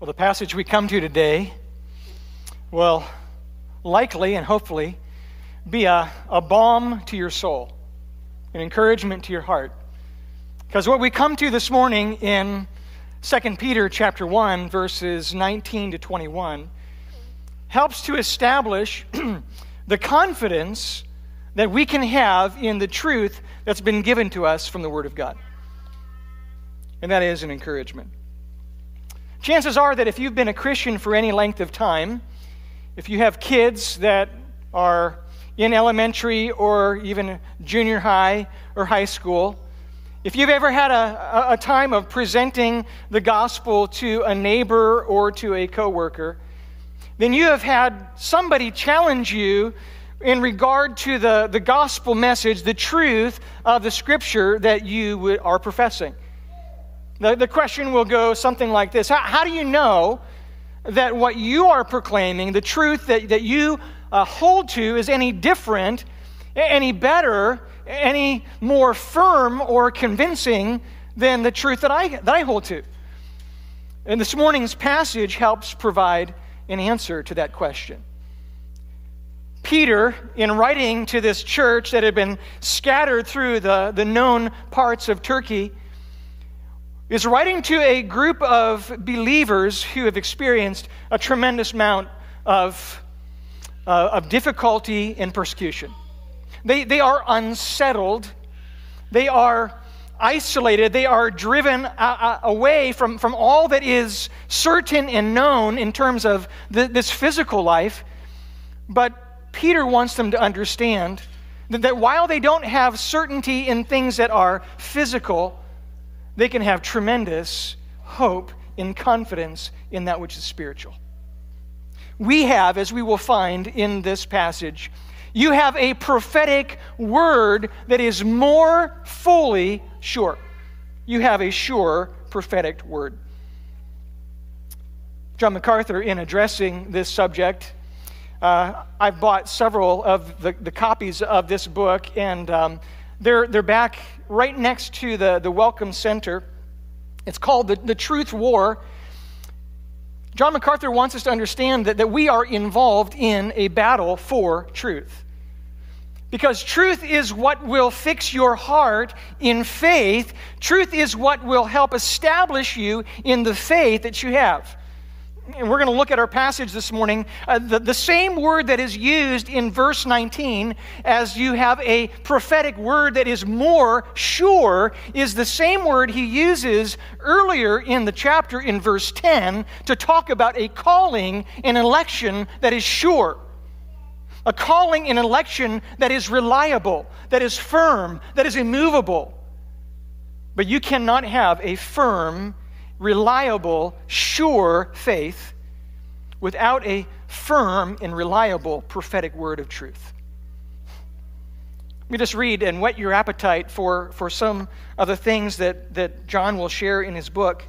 Well, the passage we come to today will likely and hopefully be a, a balm to your soul, an encouragement to your heart. Because what we come to this morning in 2 Peter chapter 1 verses 19 to 21 helps to establish the confidence that we can have in the truth that's been given to us from the word of God. And that is an encouragement. Chances are that if you've been a Christian for any length of time, if you have kids that are in elementary or even junior high or high school, if you've ever had a, a time of presenting the gospel to a neighbor or to a coworker, then you have had somebody challenge you in regard to the, the gospel message, the truth of the scripture that you are professing. The, the question will go something like this how, how do you know that what you are proclaiming, the truth that, that you uh, hold to, is any different, any better, any more firm or convincing than the truth that I, that I hold to? And this morning's passage helps provide an answer to that question. Peter, in writing to this church that had been scattered through the, the known parts of Turkey, is writing to a group of believers who have experienced a tremendous amount of, uh, of difficulty and persecution. They, they are unsettled, they are isolated, they are driven uh, uh, away from, from all that is certain and known in terms of the, this physical life. But Peter wants them to understand that, that while they don't have certainty in things that are physical, they can have tremendous hope and confidence in that which is spiritual. We have, as we will find in this passage, you have a prophetic word that is more fully sure. You have a sure prophetic word. John MacArthur, in addressing this subject, uh, I've bought several of the, the, copies of this book, and um, they're, they're back right next to the, the Welcome Center. It's called the, the Truth War. John MacArthur wants us to understand that, that we are involved in a battle for truth. Because truth is what will fix your heart in faith. Truth is what will help establish you in the faith that you have and we're going to look at our passage this morning, uh, the, the same word that is used in verse 19 as you have a prophetic word that is more sure is the same word he uses earlier in the chapter in verse 10 to talk about a calling, an election that is sure. A calling, an election that is reliable, that is firm, that is immovable. But you cannot have a firm, reliable, sure faith without a firm and reliable prophetic word of truth. Let me just read and whet your appetite for, for some of the things that, that John will share in his book.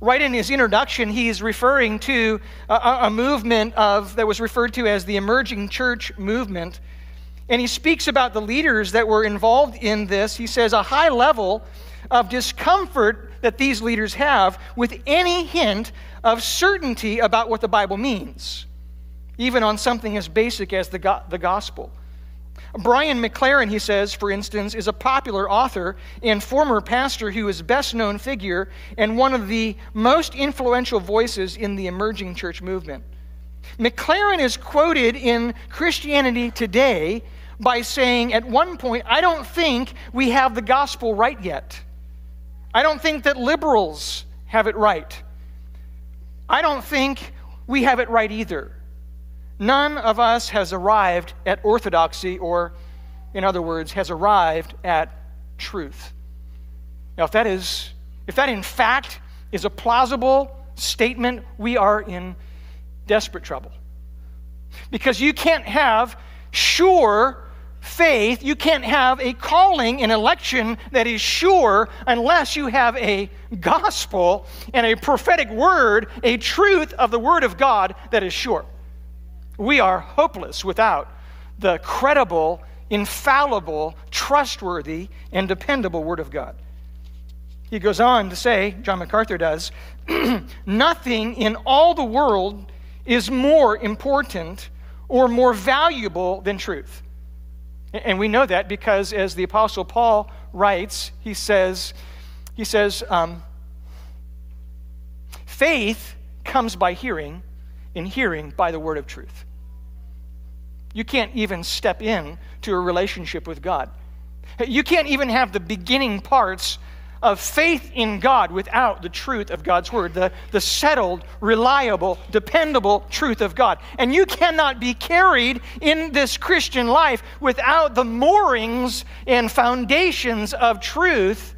Right in his introduction, he's referring to a, a movement of, that was referred to as the emerging church movement. And he speaks about the leaders that were involved in this. He says, a high level of discomfort that these leaders have with any hint of certainty about what the Bible means, even on something as basic as the, go- the gospel. Brian McLaren, he says, for instance, is a popular author and former pastor who is best known figure and one of the most influential voices in the emerging church movement. McLaren is quoted in Christianity Today by saying, at one point, I don't think we have the gospel right yet. I don't think that liberals have it right. I don't think we have it right either. None of us has arrived at orthodoxy, or, in other words, has arrived at truth. Now, if that is, if that in fact is a plausible statement, we are in desperate trouble. Because you can't have sure faith, you can't have a calling, an election that is sure unless you have a gospel and a prophetic word, a truth of the word of God that is sure. We are hopeless without the credible, infallible, trustworthy, and dependable word of God. He goes on to say, John MacArthur does, nothing in all the world is more important or more valuable than truth. And we know that because, as the Apostle Paul writes, he says, he says, um, faith comes by hearing, and hearing by the word of truth. You can't even step in to a relationship with God. You can't even have the beginning parts of faith in God without the truth of God's word, the, the settled, reliable, dependable truth of God. And you cannot be carried in this Christian life without the moorings and foundations of truth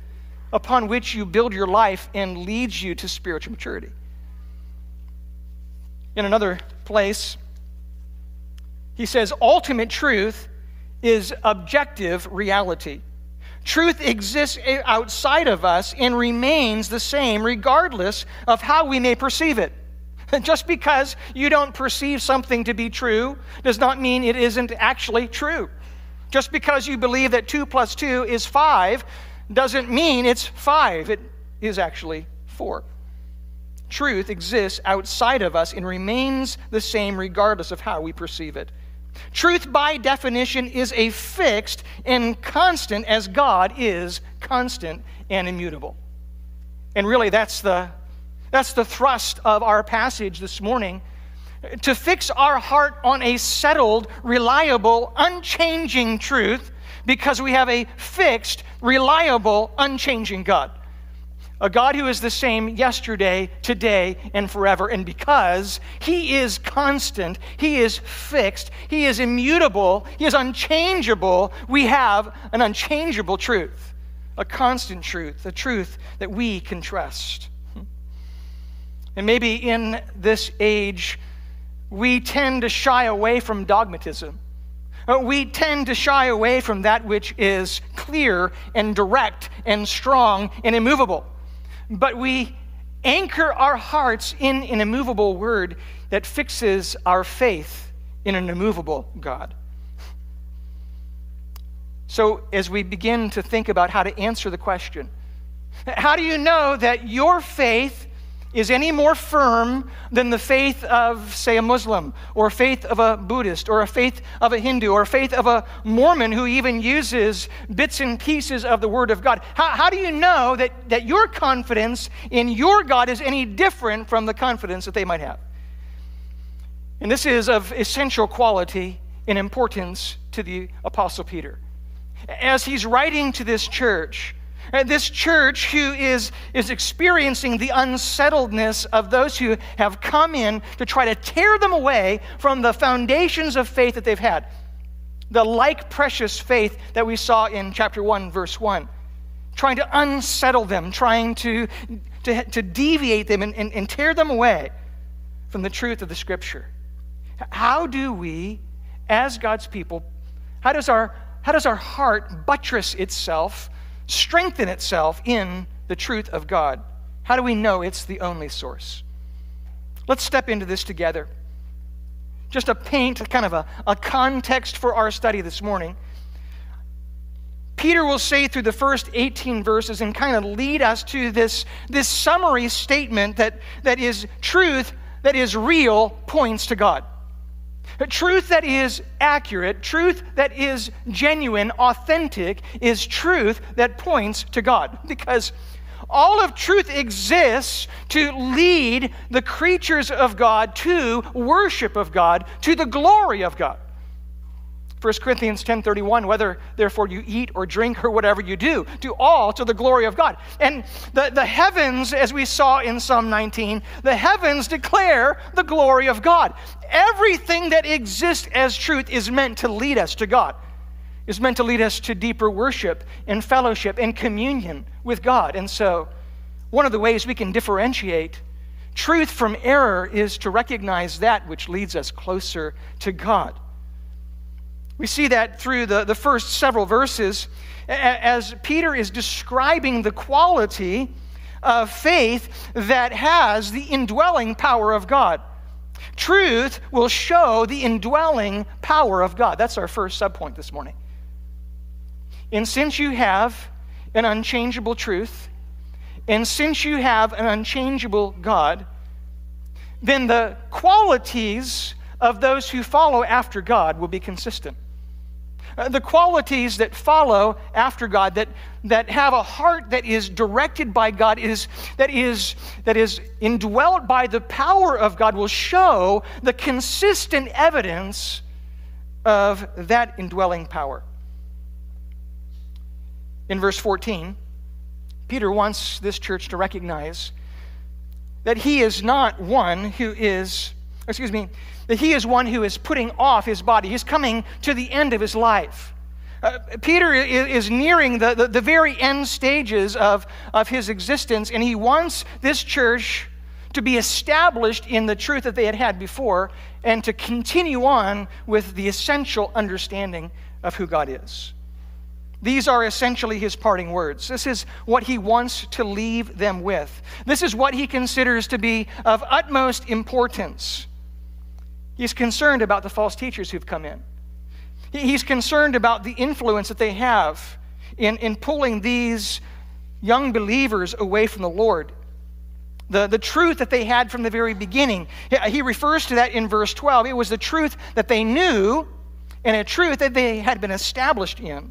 upon which you build your life and leads you to spiritual maturity. In another place, he says, ultimate truth is objective reality. Truth exists outside of us and remains the same regardless of how we may perceive it. Just because you don't perceive something to be true does not mean it isn't actually true. Just because you believe that 2 plus 2 is 5 doesn't mean it's 5. It is actually 4. Truth exists outside of us and remains the same regardless of how we perceive it. Truth, by definition, is a fixed and constant as God is constant and immutable. And really, that's the, that's the thrust of our passage this morning. To fix our heart on a settled, reliable, unchanging truth because we have a fixed, reliable, unchanging God a God who is the same yesterday, today, and forever. And because He is constant, He is fixed, He is immutable, He is unchangeable, we have an unchangeable truth, a constant truth, a truth that we can trust. And maybe in this age, we tend to shy away from dogmatism. Uh, we tend to shy away from that which is clear and direct and strong and immovable but we anchor our hearts in an immovable word that fixes our faith in an immovable God. So, as we begin to think about how to answer the question, how do you know that your faith is any more firm than the faith of, say, a Muslim, or faith of a Buddhist, or a faith of a Hindu, or faith of a Mormon who even uses bits and pieces of the Word of God. How, how do you know that, that your confidence in your God is any different from the confidence that they might have? And this is of essential quality and importance to the Apostle Peter. As he's writing to this church, this church who is, is experiencing the unsettledness of those who have come in to try to tear them away from the foundations of faith that they've had. The like precious faith that we saw in chapter 1, verse 1. Trying to unsettle them, trying to, to, to deviate them and, and, and tear them away from the truth of the scripture. How do we, as God's people, how does our, how does our heart buttress itself strengthen itself in the truth of God? How do we know it's the only source? Let's step into this together. Just to paint kind of a, a context for our study this morning. Peter will say through the first 18 verses and kind of lead us to this, this summary statement that, that is truth, that is real, points to God. Truth that is accurate, truth that is genuine, authentic, is truth that points to God. Because all of truth exists to lead the creatures of God to worship of God, to the glory of God. 1 Corinthians 10:31 whether therefore you eat or drink or whatever you do do all to the glory of God. And the, the heavens as we saw in Psalm 19 the heavens declare the glory of God. Everything that exists as truth is meant to lead us to God. Is meant to lead us to deeper worship and fellowship and communion with God. And so one of the ways we can differentiate truth from error is to recognize that which leads us closer to God. We see that through the, the first several verses as Peter is describing the quality of faith that has the indwelling power of God. Truth will show the indwelling power of God. That's our first subpoint this morning. And since you have an unchangeable truth, and since you have an unchangeable God, then the qualities of those who follow after God will be consistent. Uh, the qualities that follow after God, that, that have a heart that is directed by God, is, that, is, that is indwelt by the power of God, will show the consistent evidence of that indwelling power. In verse 14, Peter wants this church to recognize that he is not one who is, excuse me, that he is one who is putting off his body. He's coming to the end of his life. Uh, Peter is, nearing the, the, the, very end stages of, of his existence, and he wants this church to be established in the truth that they had had before and to continue on with the essential understanding of who God is. These are essentially his parting words. This is what he wants to leave them with. This is what he considers to be of utmost importance. He's concerned about the false teachers who've come in. He's concerned about the influence that they have in, in pulling these young believers away from the Lord. The, the truth that they had from the very beginning. He refers to that in verse 12. It was the truth that they knew and a truth that they had been established in.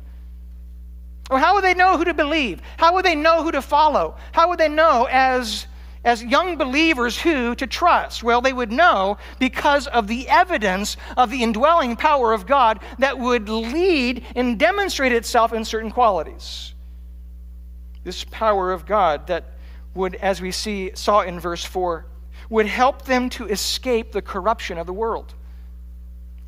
Well, how would they know who to believe? How would they know who to follow? How would they know as, as young believers who to trust? Well, they would know because of the evidence of the indwelling power of God that would lead and demonstrate itself in certain qualities. This power of God that would, as we see, saw in verse 4, would help them to escape the corruption of the world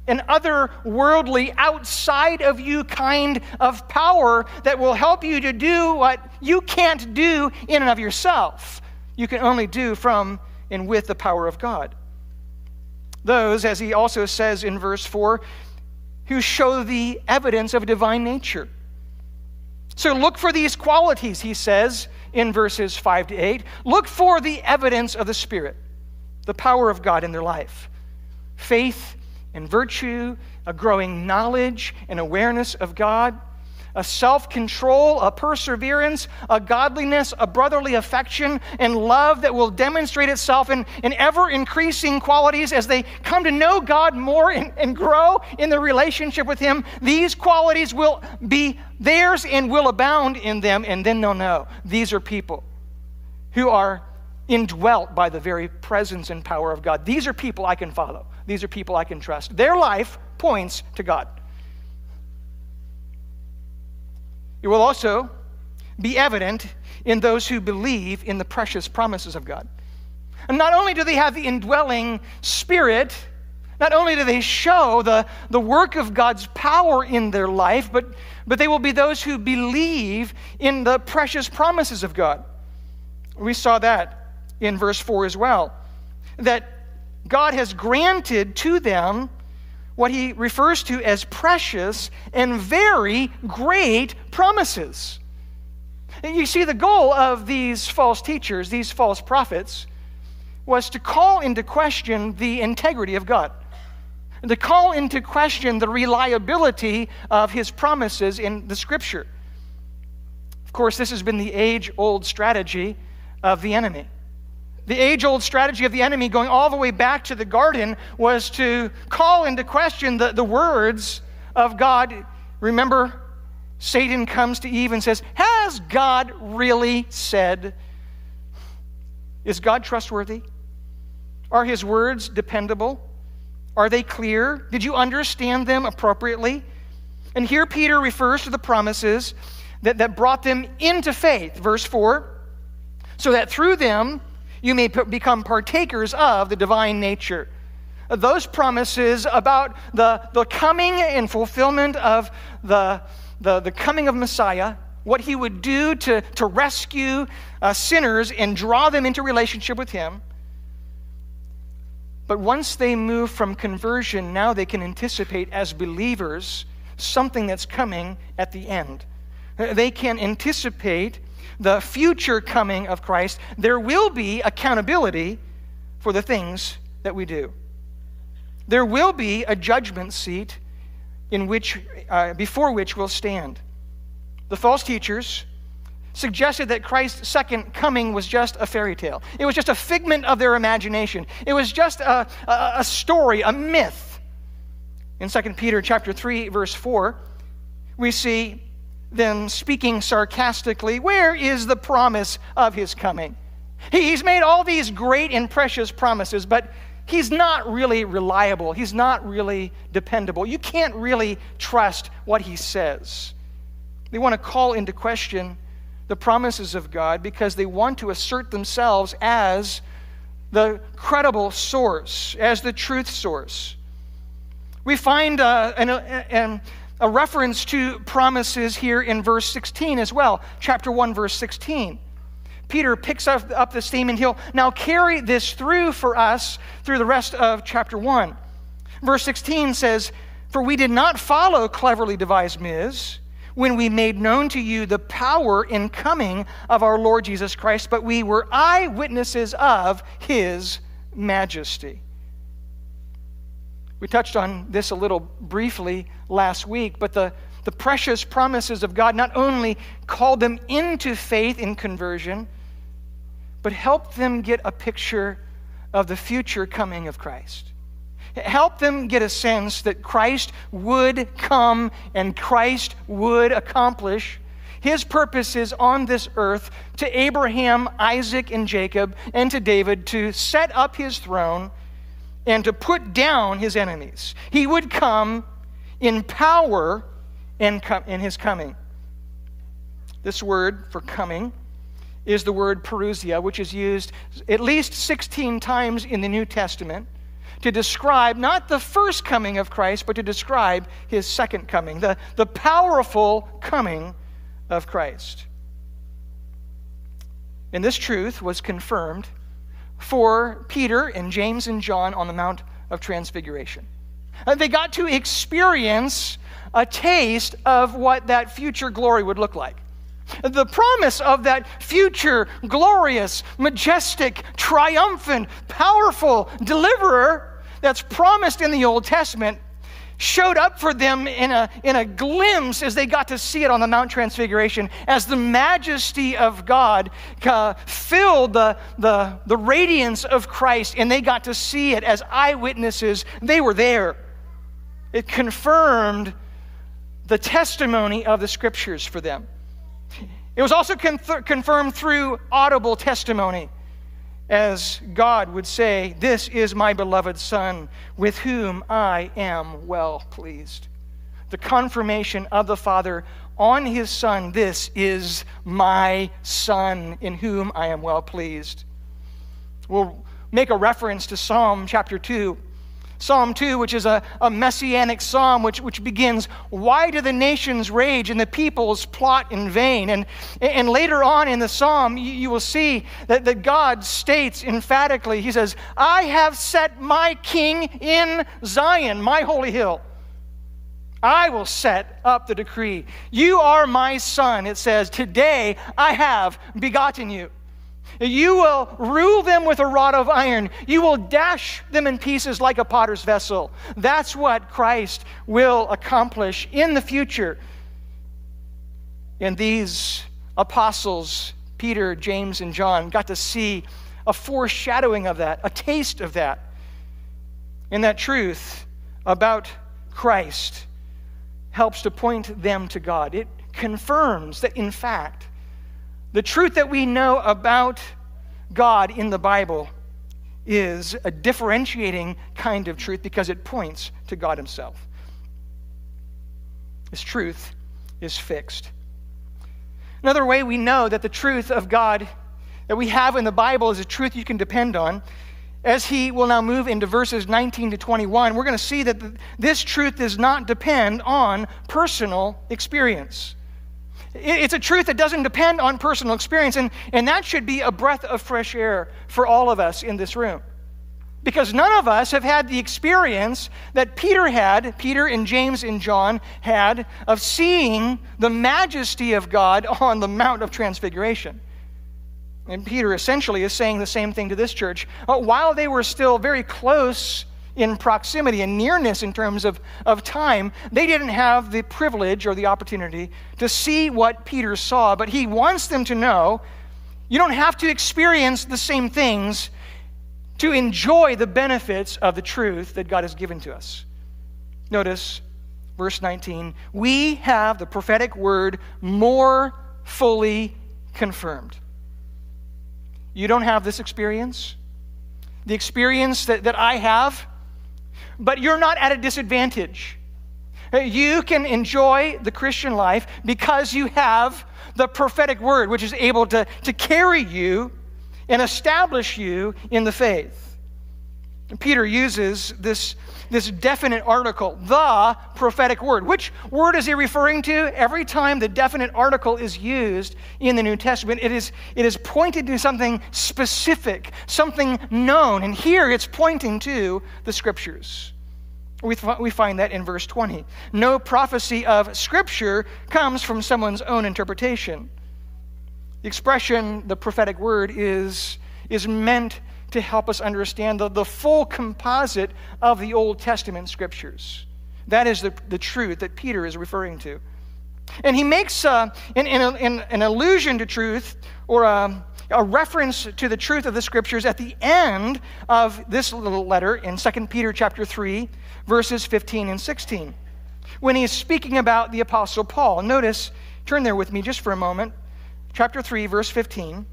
an otherworldly, outside of you kind of power that will help you to do what you can't do in and of yourself. You can only do from and with the power of God. Those, as he also says in verse 4, who show the evidence of divine nature. So look for these qualities, he says in verses 5 to 8. Look for the evidence of the Spirit, the power of God in their life faith and virtue, a growing knowledge and awareness of God, a self control, a perseverance, a godliness, a brotherly affection, and love that will demonstrate itself in, in ever increasing qualities as they come to know God more and, and grow in their relationship with Him. These qualities will be theirs and will abound in them, and then they'll know these are people who are indwelt by the very presence and power of God. These are people I can follow. These are people I can trust. Their life points to God. It will also be evident in those who believe in the precious promises of God. And not only do they have the indwelling spirit, not only do they show the, the work of God's power in their life, but, but they will be those who believe in the precious promises of God. We saw that in verse 4 as well. That God has granted to them what he refers to as precious and very great promises. And you see, the goal of these false teachers, these false prophets, was to call into question the integrity of God, to call into question the reliability of his promises in the scripture. Of course, this has been the age old strategy of the enemy. The age old strategy of the enemy, going all the way back to the garden, was to call into question the, the words of God. Remember, Satan comes to Eve and says, Has God really said? Is God trustworthy? Are his words dependable? Are they clear? Did you understand them appropriately? And here Peter refers to the promises that, that brought them into faith. Verse 4 so that through them you may p- become partakers of the divine nature. Those promises about the, the coming and fulfillment of the, the, the coming of Messiah, what he would do to, to rescue uh, sinners and draw them into relationship with him. But once they move from conversion, now they can anticipate as believers something that's coming at the end. They can anticipate the future coming of Christ, there will be accountability for the things that we do. There will be a judgment seat in which, uh, before which we'll stand. The false teachers suggested that Christ's second coming was just a fairy tale. It was just a figment of their imagination. It was just a, a, a story, a myth. In 2 Peter chapter 3, verse 4, we see them speaking sarcastically, Where is the promise of his coming? He's made all these great and precious promises, but he's not really reliable. He's not really dependable. You can't really trust what he says. They want to call into question the promises of God because they want to assert themselves as the credible source, as the truth source. We find uh, an, an, a reference to promises here in verse 16 as well, chapter 1, verse 16. Peter picks up, up this theme and he'll now carry this through for us through the rest of chapter 1. Verse 16 says, For we did not follow cleverly devised myths when we made known to you the power in coming of our Lord Jesus Christ, but we were eyewitnesses of his majesty. We touched on this a little briefly last week, but the, the precious promises of God not only called them into faith in conversion, but helped them get a picture of the future coming of Christ. Help them get a sense that Christ would come and Christ would accomplish his purposes on this earth to Abraham, Isaac, and Jacob, and to David to set up his throne and to put down his enemies. He would come in power in, in his coming. This word for coming is the word parousia, which is used at least 16 times in the New Testament to describe not the first coming of Christ, but to describe his second coming, the, the powerful coming of Christ. And this truth was confirmed for Peter and James and John on the Mount of Transfiguration. And they got to experience a taste of what that future glory would look like. The promise of that future, glorious, majestic, triumphant, powerful deliverer that's promised in the Old Testament showed up for them in a, in a glimpse as they got to see it on the Mount Transfiguration, as the majesty of God uh, filled the, the, the radiance of Christ, and they got to see it as eyewitnesses. They were there. It confirmed the testimony of the scriptures for them. It was also confirmed through audible testimony, as God would say, This is my beloved Son, with whom I am well pleased. The confirmation of the Father on his Son, This is my Son, in whom I am well pleased. We'll make a reference to Psalm chapter 2 Psalm 2, which is a, a messianic psalm, which, which begins, Why do the nations rage and the peoples plot in vain? And, and later on in the psalm, you, you will see that, that God states emphatically, He says, I have set my king in Zion, my holy hill. I will set up the decree. You are my son, it says, Today I have begotten you. You will rule them with a rod of iron. You will dash them in pieces like a potter's vessel. That's what Christ will accomplish in the future. And these apostles, Peter, James, and John, got to see a foreshadowing of that, a taste of that. And that truth about Christ helps to point them to God. It confirms that, in fact, the truth that we know about God in the Bible is a differentiating kind of truth because it points to God Himself. This truth is fixed. Another way we know that the truth of God that we have in the Bible is a truth you can depend on. As he will now move into verses 19 to 21, we're going to see that this truth does not depend on personal experience. It's a truth that doesn't depend on personal experience, and, and that should be a breath of fresh air for all of us in this room. Because none of us have had the experience that Peter had, Peter and James and John had, of seeing the majesty of God on the Mount of Transfiguration. And Peter essentially is saying the same thing to this church. While they were still very close in proximity and nearness in terms of, of time, they didn't have the privilege or the opportunity to see what Peter saw. But he wants them to know you don't have to experience the same things to enjoy the benefits of the truth that God has given to us. Notice verse 19 we have the prophetic word more fully confirmed. You don't have this experience, the experience that, that I have, but you're not at a disadvantage. You can enjoy the Christian life because you have the prophetic word, which is able to, to carry you and establish you in the faith. Peter uses this, this definite article, the prophetic word. Which word is he referring to? Every time the definite article is used in the New Testament, it is, it is pointed to something specific, something known. And here it's pointing to the scriptures. We, we find that in verse 20. No prophecy of Scripture comes from someone's own interpretation. The expression, the prophetic word, is, is meant to help us understand the, the full composite of the Old Testament Scriptures. That is the, the truth that Peter is referring to. And he makes uh, an, an, an allusion to truth or a, a reference to the truth of the Scriptures at the end of this little letter in 2 Peter chapter 3 verses 15 and 16. When he is speaking about the Apostle Paul, notice, turn there with me just for a moment, chapter 3, verse 15.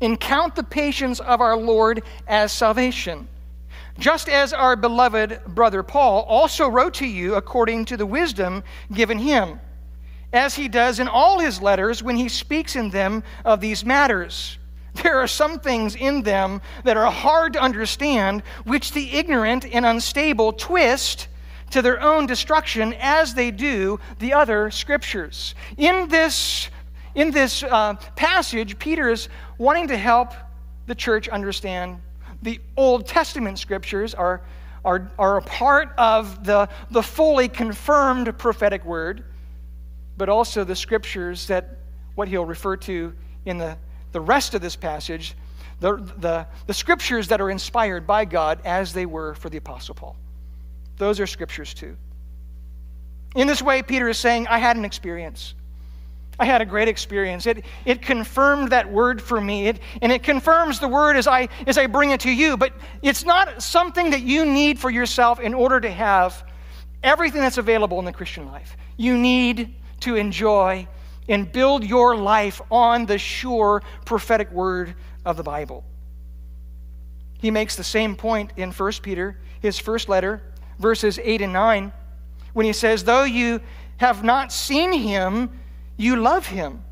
And count the patience of our Lord as salvation, just as our beloved brother Paul also wrote to you according to the wisdom given him, as he does in all his letters when he speaks in them of these matters there are some things in them that are hard to understand, which the ignorant and unstable twist to their own destruction as they do the other scriptures. In this, in this uh, passage, Peter is wanting to help the church understand the Old Testament scriptures are, are, are a part of the, the fully confirmed prophetic word, but also the scriptures that what he'll refer to in the the rest of this passage, the, the, the scriptures that are inspired by God as they were for the Apostle Paul. Those are scriptures too. In this way, Peter is saying, I had an experience. I had a great experience. It, it confirmed that word for me, it, and it confirms the word as I, as I bring it to you. But it's not something that you need for yourself in order to have everything that's available in the Christian life. You need to enjoy and build your life on the sure prophetic word of the Bible. He makes the same point in 1 Peter, his first letter, verses 8 and 9, when he says, Though you have not seen him, you love him.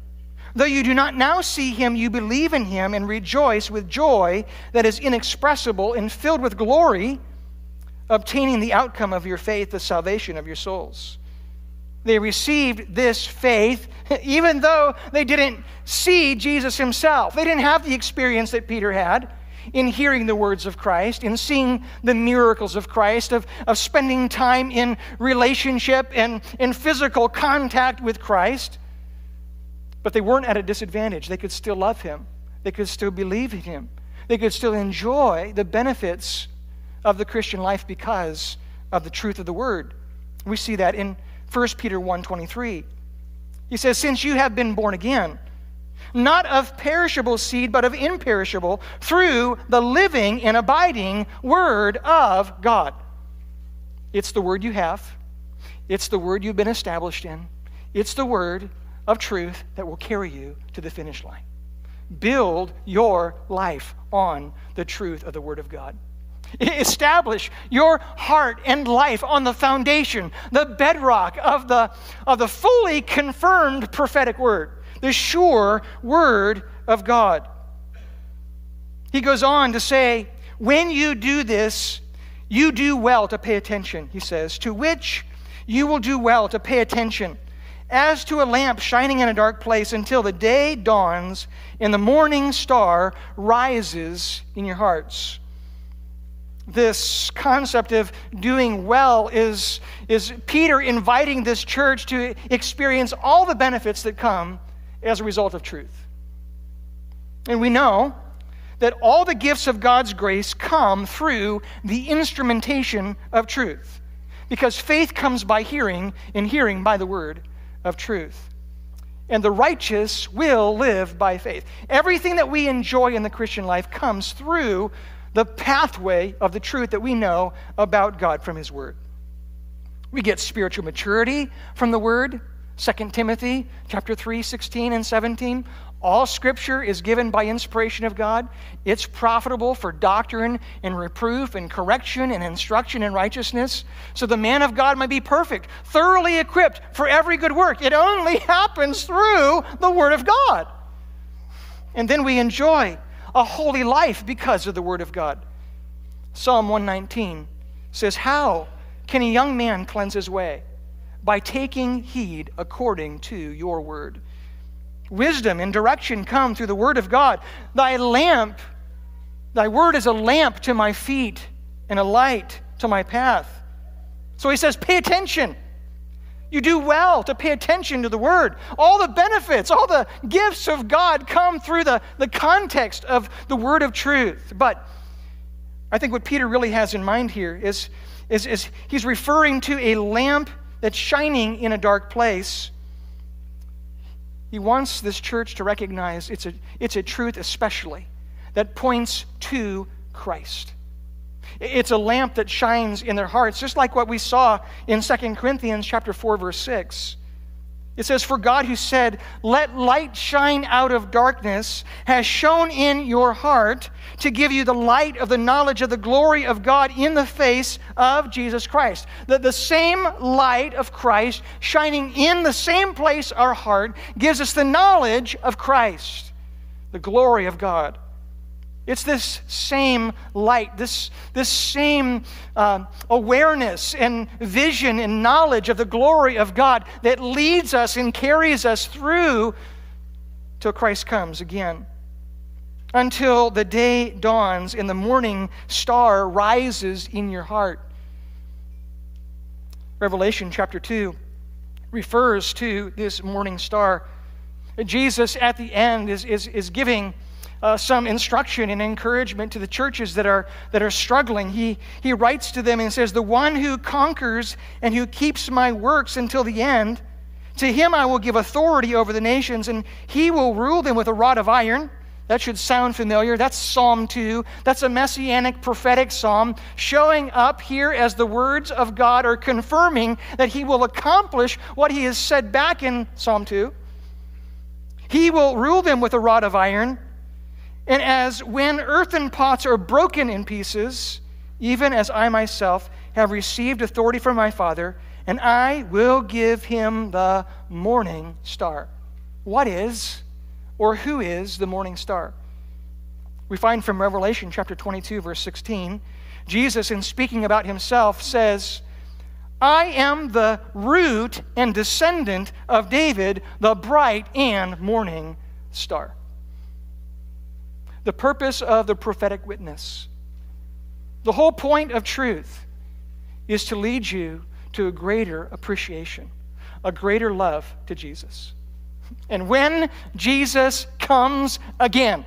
Though you do not now see him, you believe in him and rejoice with joy that is inexpressible and filled with glory, obtaining the outcome of your faith, the salvation of your souls. They received this faith even though they didn't see Jesus himself. They didn't have the experience that Peter had in hearing the words of Christ, in seeing the miracles of Christ, of, of spending time in relationship and in physical contact with Christ. But they weren't at a disadvantage. They could still love him, they could still believe in him, they could still enjoy the benefits of the Christian life because of the truth of the word. We see that in 1 Peter 1:23. He says, "Since you have been born again, not of perishable seed, but of imperishable, through the living and abiding word of God." It's the word you have. It's the word you've been established in. It's the word of truth that will carry you to the finish line. Build your life on the truth of the word of God. Establish your heart and life on the foundation, the bedrock of the, of the fully confirmed prophetic word, the sure word of God. He goes on to say, when you do this, you do well to pay attention, he says, to which you will do well to pay attention, as to a lamp shining in a dark place until the day dawns and the morning star rises in your hearts this concept of doing well is, is Peter inviting this church to experience all the benefits that come as a result of truth. And we know that all the gifts of God's grace come through the instrumentation of truth. Because faith comes by hearing, and hearing by the word of truth. And the righteous will live by faith. Everything that we enjoy in the Christian life comes through the pathway of the truth that we know about God from His Word. We get spiritual maturity from the Word. 2 Timothy chapter 3, 16 and 17. All scripture is given by inspiration of God. It's profitable for doctrine and reproof and correction and instruction in righteousness, so the man of God might be perfect, thoroughly equipped for every good work. It only happens through the Word of God. And then we enjoy a holy life because of the Word of God. Psalm 119 says, How can a young man cleanse his way? By taking heed according to your word. Wisdom and direction come through the Word of God. Thy lamp, thy word is a lamp to my feet and a light to my path. So he says, pay attention. You do well to pay attention to the Word. All the benefits, all the gifts of God come through the, the context of the Word of truth. But I think what Peter really has in mind here is, is, is he's referring to a lamp that's shining in a dark place he wants this church to recognize it's a, it's a truth, especially, that points to Christ. It's a lamp that shines in their hearts, just like what we saw in 2 Corinthians chapter 4, verse 6. It says, For God who said, Let light shine out of darkness, has shone in your heart to give you the light of the knowledge of the glory of God in the face of Jesus Christ. That the same light of Christ shining in the same place, our heart, gives us the knowledge of Christ, the glory of God. It's this same light, this, this same uh, awareness and vision and knowledge of the glory of God that leads us and carries us through till Christ comes again. Until the day dawns and the morning star rises in your heart. Revelation chapter 2 refers to this morning star. Jesus at the end is, is, is giving uh, some instruction and encouragement to the churches that are, that are struggling. He, he writes to them and says, The one who conquers and who keeps my works until the end, to him I will give authority over the nations, and he will rule them with a rod of iron. That should sound familiar. That's Psalm 2. That's a messianic prophetic psalm showing up here as the words of God are confirming that he will accomplish what he has said back in Psalm 2. He will rule them with a rod of iron. And as when earthen pots are broken in pieces, even as I myself have received authority from my Father, and I will give him the morning star. What is or who is the morning star? We find from Revelation chapter 22, verse 16, Jesus, in speaking about himself, says, I am the root and descendant of David, the bright and morning star the purpose of the prophetic witness. The whole point of truth is to lead you to a greater appreciation, a greater love to Jesus. And when Jesus comes again,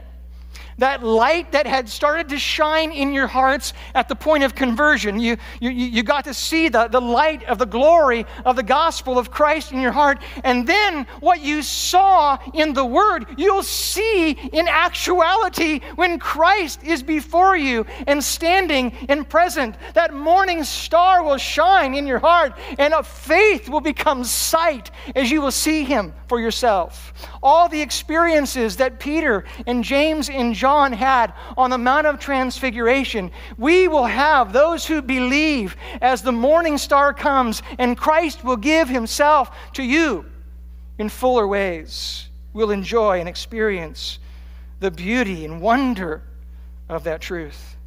that light that had started to shine in your hearts at the point of conversion. You, you, you got to see the, the light of the glory of the gospel of Christ in your heart. And then what you saw in the Word, you'll see in actuality when Christ is before you and standing and present. That morning star will shine in your heart, and a faith will become sight as you will see Him for yourself. All the experiences that Peter and James and John John had on the Mount of Transfiguration, we will have those who believe as the morning star comes and Christ will give himself to you in fuller ways. We'll enjoy and experience the beauty and wonder of that truth.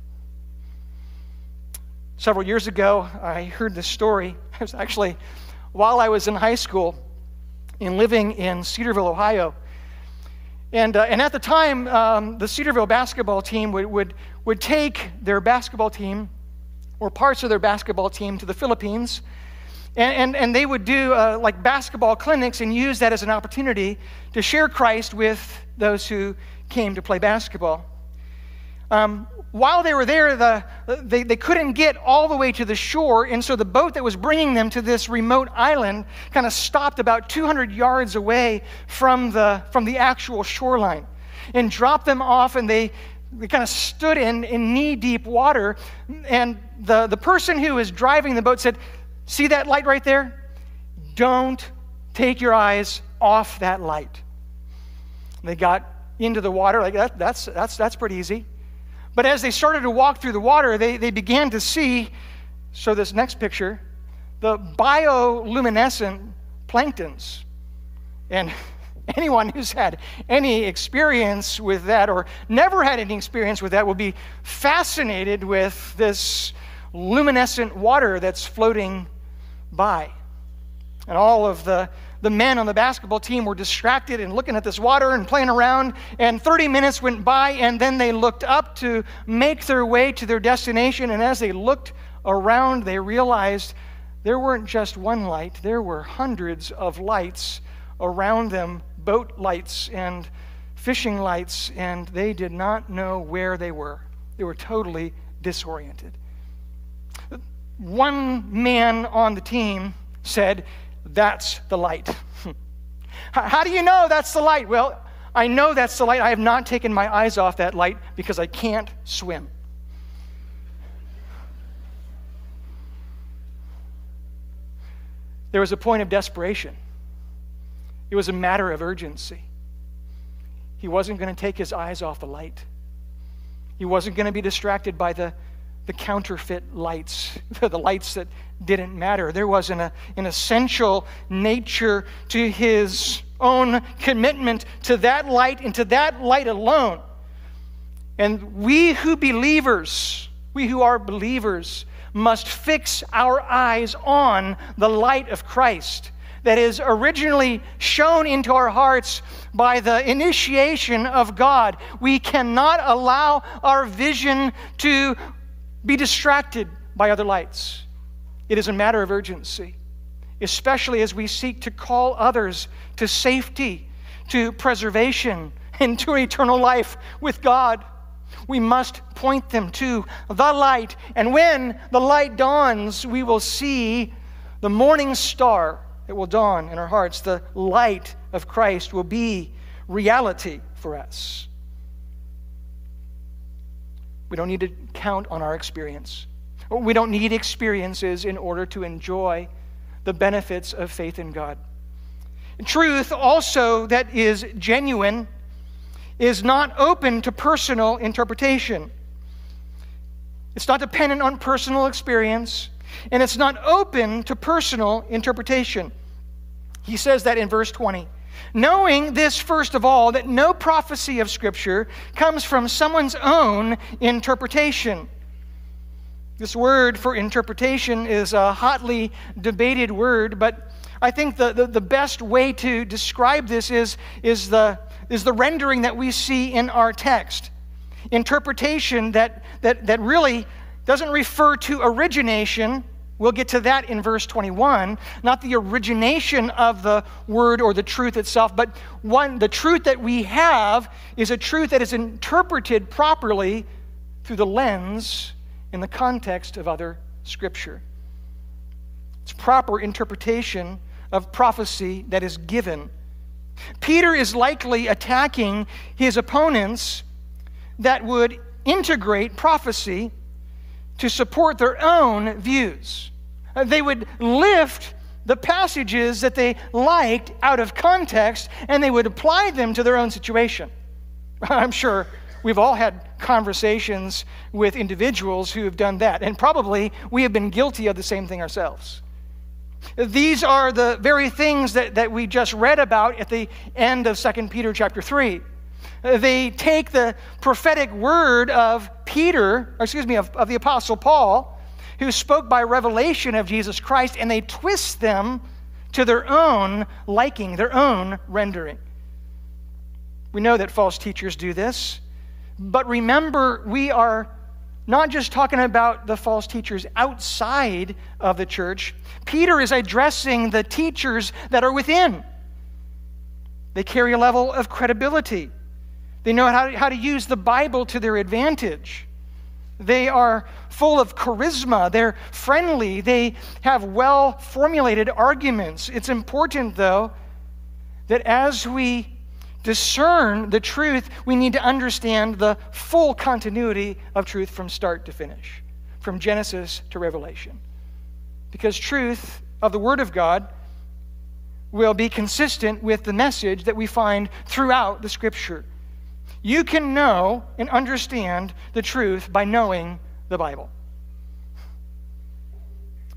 Several years ago, I heard this story. It was actually while I was in high school and living in Cedarville, Ohio. And, uh, and at the time, um, the Cedarville basketball team would, would, would take their basketball team or parts of their basketball team to the Philippines. And, and, and they would do uh, like basketball clinics and use that as an opportunity to share Christ with those who came to play basketball. Um, while they were there, the, they, they couldn't get all the way to the shore, and so the boat that was bringing them to this remote island kind of stopped about 200 yards away from the, from the actual shoreline and dropped them off, and they, they kind of stood in, in knee deep water. And the, the person who was driving the boat said, See that light right there? Don't take your eyes off that light. They got into the water, like that, that's, that's, that's pretty easy. But as they started to walk through the water, they, they began to see, so this next picture, the bioluminescent planktons. And anyone who's had any experience with that or never had any experience with that will be fascinated with this luminescent water that's floating by. And all of the the men on the basketball team were distracted and looking at this water and playing around. And 30 minutes went by, and then they looked up to make their way to their destination. And as they looked around, they realized there weren't just one light, there were hundreds of lights around them boat lights and fishing lights, and they did not know where they were. They were totally disoriented. One man on the team said, that's the light. How do you know that's the light? Well, I know that's the light. I have not taken my eyes off that light because I can't swim. There was a point of desperation. It was a matter of urgency. He wasn't going to take his eyes off the light. He wasn't going to be distracted by the the counterfeit lights, the lights that didn't matter. There was an, an essential nature to his own commitment to that light and to that light alone. And we who believers, we who are believers, must fix our eyes on the light of Christ that is originally shown into our hearts by the initiation of God. We cannot allow our vision to be distracted by other lights. It is a matter of urgency, especially as we seek to call others to safety, to preservation, and to eternal life with God. We must point them to the light. And when the light dawns, we will see the morning star that will dawn in our hearts. The light of Christ will be reality for us. We don't need to count on our experience. We don't need experiences in order to enjoy the benefits of faith in God. Truth, also, that is genuine, is not open to personal interpretation. It's not dependent on personal experience, and it's not open to personal interpretation. He says that in verse 20. Knowing this, first of all, that no prophecy of Scripture comes from someone's own interpretation. This word for interpretation is a hotly debated word, but I think the, the, the, best way to describe this is, is, the, is the rendering that we see in our text. Interpretation that, that, that really doesn't refer to origination, We'll get to that in verse 21. Not the origination of the word or the truth itself, but one, the truth that we have is a truth that is interpreted properly through the lens in the context of other scripture. It's proper interpretation of prophecy that is given. Peter is likely attacking his opponents that would integrate prophecy to support their own views. Uh, they would lift the passages that they liked out of context and they would apply them to their own situation. I'm sure we've all had conversations with individuals who have done that, and probably we have been guilty of the same thing ourselves. These are the very things that, that we just read about at the end of 2 Peter chapter 3. They take the prophetic word of Peter, or excuse me, of, of the Apostle Paul, who spoke by revelation of Jesus Christ, and they twist them to their own liking, their own rendering. We know that false teachers do this, but remember, we are not just talking about the false teachers outside of the church. Peter is addressing the teachers that are within. They carry a level of credibility. They know how to, how to use the Bible to their advantage. They are full of charisma. They're friendly. They have well formulated arguments. It's important, though, that as we discern the truth, we need to understand the full continuity of truth from start to finish, from Genesis to Revelation. Because truth of the Word of God will be consistent with the message that we find throughout the Scripture. You can know and understand the truth by knowing the Bible.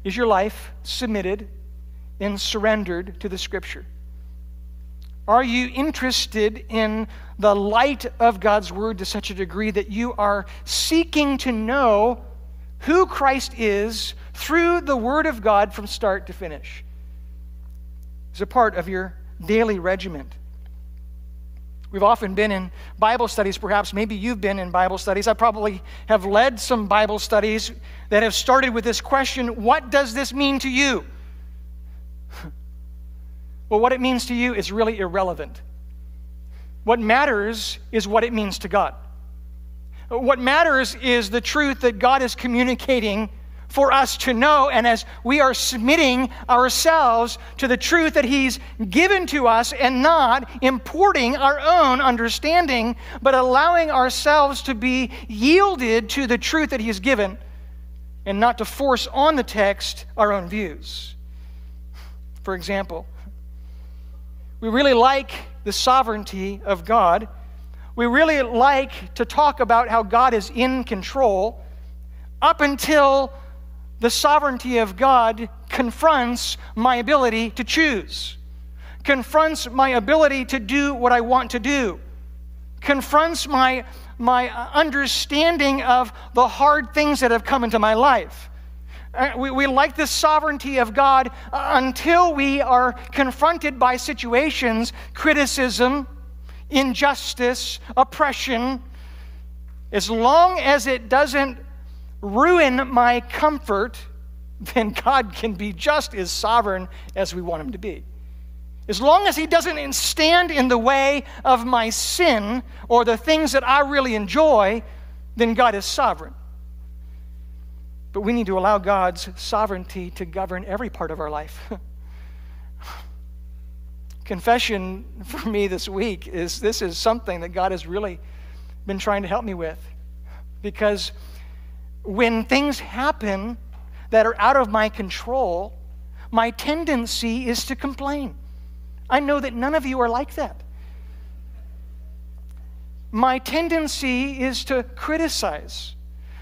Is your life submitted and surrendered to the Scripture? Are you interested in the light of God's Word to such a degree that you are seeking to know who Christ is through the Word of God from start to finish? It's a part of your daily regiment. We've often been in Bible studies, perhaps. Maybe you've been in Bible studies. I probably have led some Bible studies that have started with this question What does this mean to you? Well, what it means to you is really irrelevant. What matters is what it means to God. What matters is the truth that God is communicating for us to know. And as we are submitting ourselves to the truth that He's given to us and not importing our own understanding, but allowing ourselves to be yielded to the truth that He has given and not to force on the text our own views. For example, we really like the sovereignty of God. We really like to talk about how God is in control up until the sovereignty of God confronts my ability to choose, confronts my ability to do what I want to do, confronts my, my understanding of the hard things that have come into my life. Uh, we, we like the sovereignty of God uh, until we are confronted by situations, criticism, injustice, oppression. As long as it doesn't ruin my comfort, then God can be just as sovereign as we want Him to be. As long as He doesn't stand in the way of my sin or the things that I really enjoy, then God is sovereign. But we need to allow God's sovereignty to govern every part of our life. Confession for me this week is this is something that God has really been trying to help me with. Because when things happen that are out of my control, my tendency is to complain. I know that none of you are like that. My tendency is to criticize.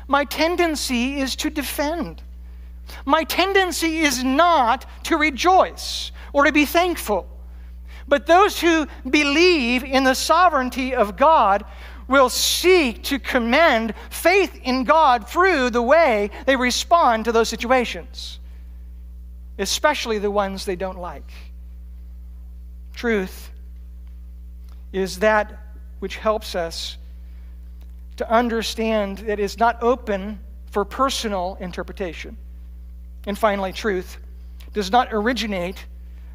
My tendency is to defend. My tendency is not to rejoice or to be thankful. But those who believe in the sovereignty of God will seek to commend faith in God through the way they respond to those situations, especially the ones they don't like. Truth is that which helps us to understand that it's not open for personal interpretation. And finally, truth does not originate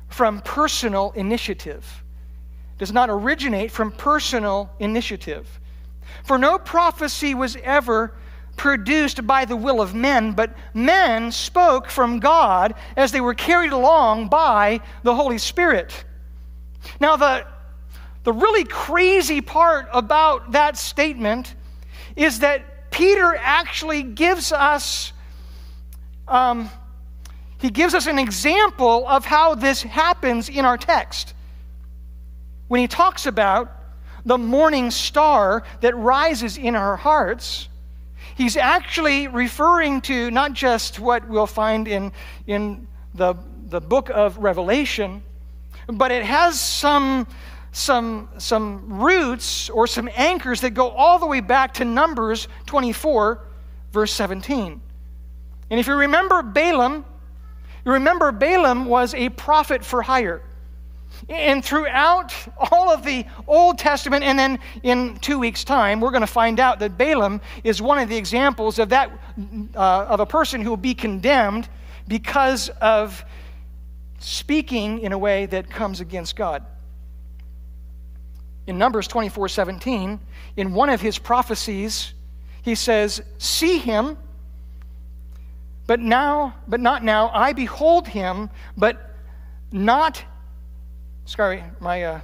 from personal initiative. Does not originate from personal initiative. For no prophecy was ever produced by the will of men, but men spoke from God as they were carried along by the Holy Spirit. Now, the, the really crazy part about that statement is that Peter actually gives us. Um, he gives us an example of how this happens in our text. When he talks about the morning star that rises in our hearts, he's actually referring to not just what we'll find in, in the, the book of Revelation, but it has some, some, some roots or some anchors that go all the way back to Numbers 24, verse 17. And if you remember Balaam, you remember Balaam was a prophet for hire. And throughout all of the Old Testament, and then in two weeks' time, we're going to find out that Balaam is one of the examples of that uh, of a person who will be condemned because of speaking in a way that comes against God. In Numbers 24 17, in one of his prophecies, he says, See him, but now, but not now. I behold him, but not, sorry, my, uh,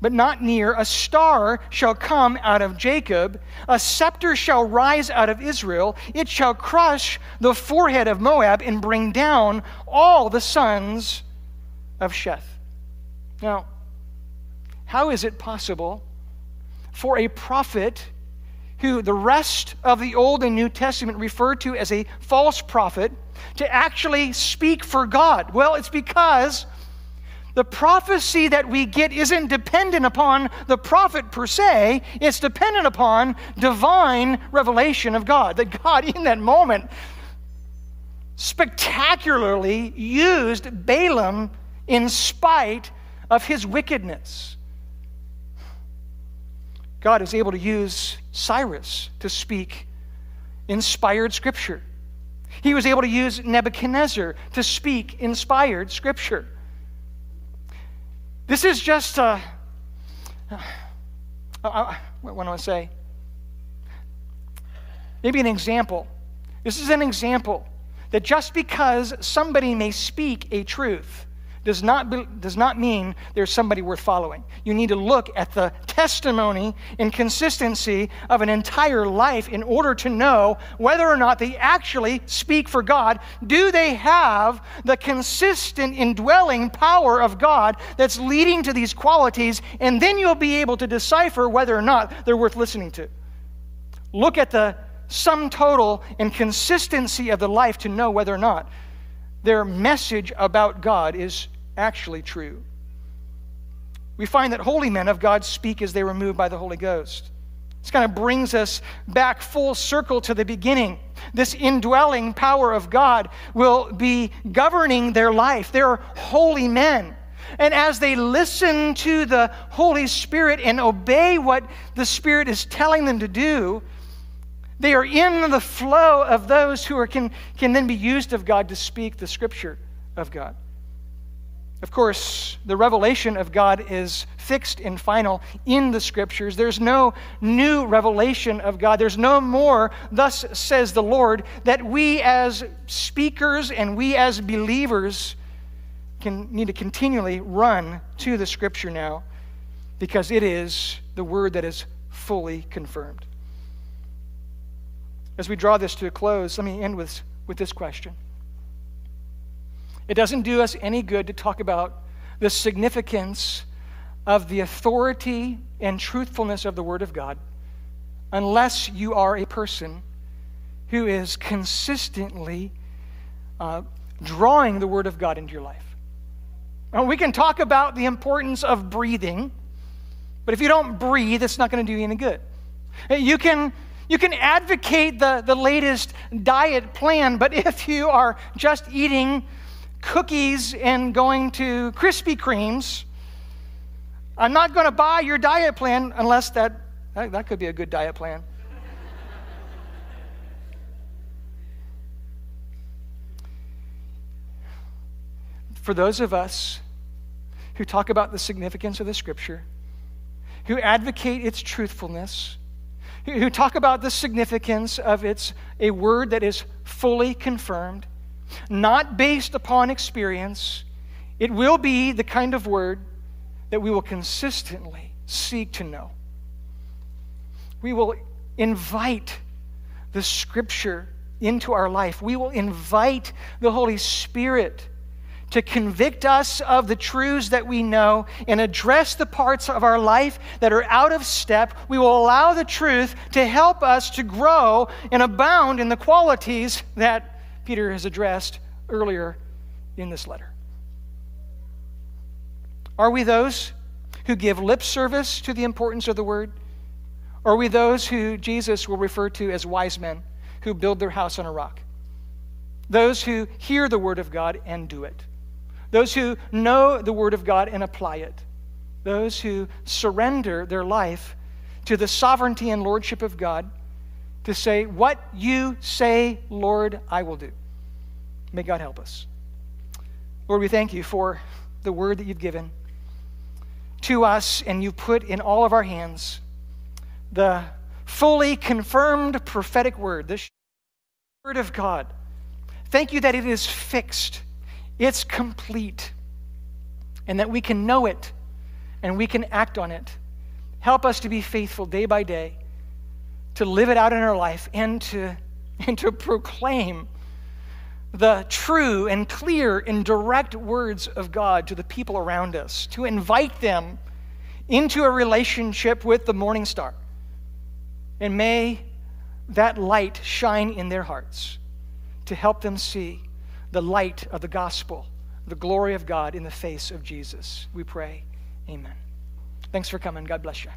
but not near. A star shall come out of Jacob, a scepter shall rise out of Israel. It shall crush the forehead of Moab and bring down all the sons of Sheth. Now, how is it possible for a prophet who the rest of the Old and New Testament refer to as a false prophet to actually speak for God? Well, it's because the prophecy that we get isn't dependent upon the prophet per se, it's dependent upon divine revelation of God. That God, in that moment, spectacularly used Balaam in spite of his wickedness. God is able to use Cyrus to speak inspired scripture. He was able to use Nebuchadnezzar to speak inspired scripture. This is just a. Uh, uh, what do I say? Maybe an example. This is an example that just because somebody may speak a truth does not, be, does not mean there's somebody worth following. You need to look at the testimony and consistency of an entire life in order to know whether or not they actually speak for God. Do they have the consistent indwelling power of God that's leading to these qualities? And then you'll be able to decipher whether or not they're worth listening to. Look at the sum total and consistency of the life to know whether or not their message about God is actually true. We find that holy men of God speak as they were moved by the Holy Ghost. This kind of brings us back full circle to the beginning. This indwelling power of God will be governing their life. They're holy men. And as they listen to the Holy Spirit and obey what the Spirit is telling them to do, they are in the flow of those who are, can, can then be used of God to speak the Scripture of God. Of course, the revelation of God is fixed and final in the scriptures. There's no new revelation of God. There's no more, thus says the Lord, that we as speakers and we as believers can need to continually run to the scripture now because it is the word that is fully confirmed. As we draw this to a close, let me end with, with this question. It doesn't do us any good to talk about the significance of the authority and truthfulness of the Word of God unless you are a person who is consistently uh, drawing the Word of God into your life. Now, we can talk about the importance of breathing, but if you don't breathe, it's not going to do you any good. You can, you can advocate the, the latest diet plan, but if you are just eating cookies and going to Krispy Kremes. I'm not going to buy your diet plan unless that, that, that could be a good diet plan. For those of us who talk about the significance of the scripture, who advocate its truthfulness, who talk about the significance of its a word that is fully confirmed, not based upon experience. It will be the kind of word that we will consistently seek to know. We will invite the Scripture into our life. We will invite the Holy Spirit to convict us of the truths that we know and address the parts of our life that are out of step. We will allow the truth to help us to grow and abound in the qualities that Peter has addressed earlier in this letter. Are we those who give lip service to the importance of the word? Or are we those who Jesus will refer to as wise men who build their house on a rock? Those who hear the word of God and do it. Those who know the word of God and apply it. Those who surrender their life to the sovereignty and lordship of God to say, What you say, Lord, I will do. May God help us. Lord, we thank you for the word that you've given to us, and you've put in all of our hands the fully confirmed prophetic word, the word of God. Thank you that it is fixed, it's complete, and that we can know it and we can act on it. Help us to be faithful day by day, to live it out in our life, and to, and to proclaim the true and clear and direct words of God to the people around us, to invite them into a relationship with the morning star. And may that light shine in their hearts to help them see the light of the gospel, the glory of God in the face of Jesus. We pray. Amen. Thanks for coming. God bless you.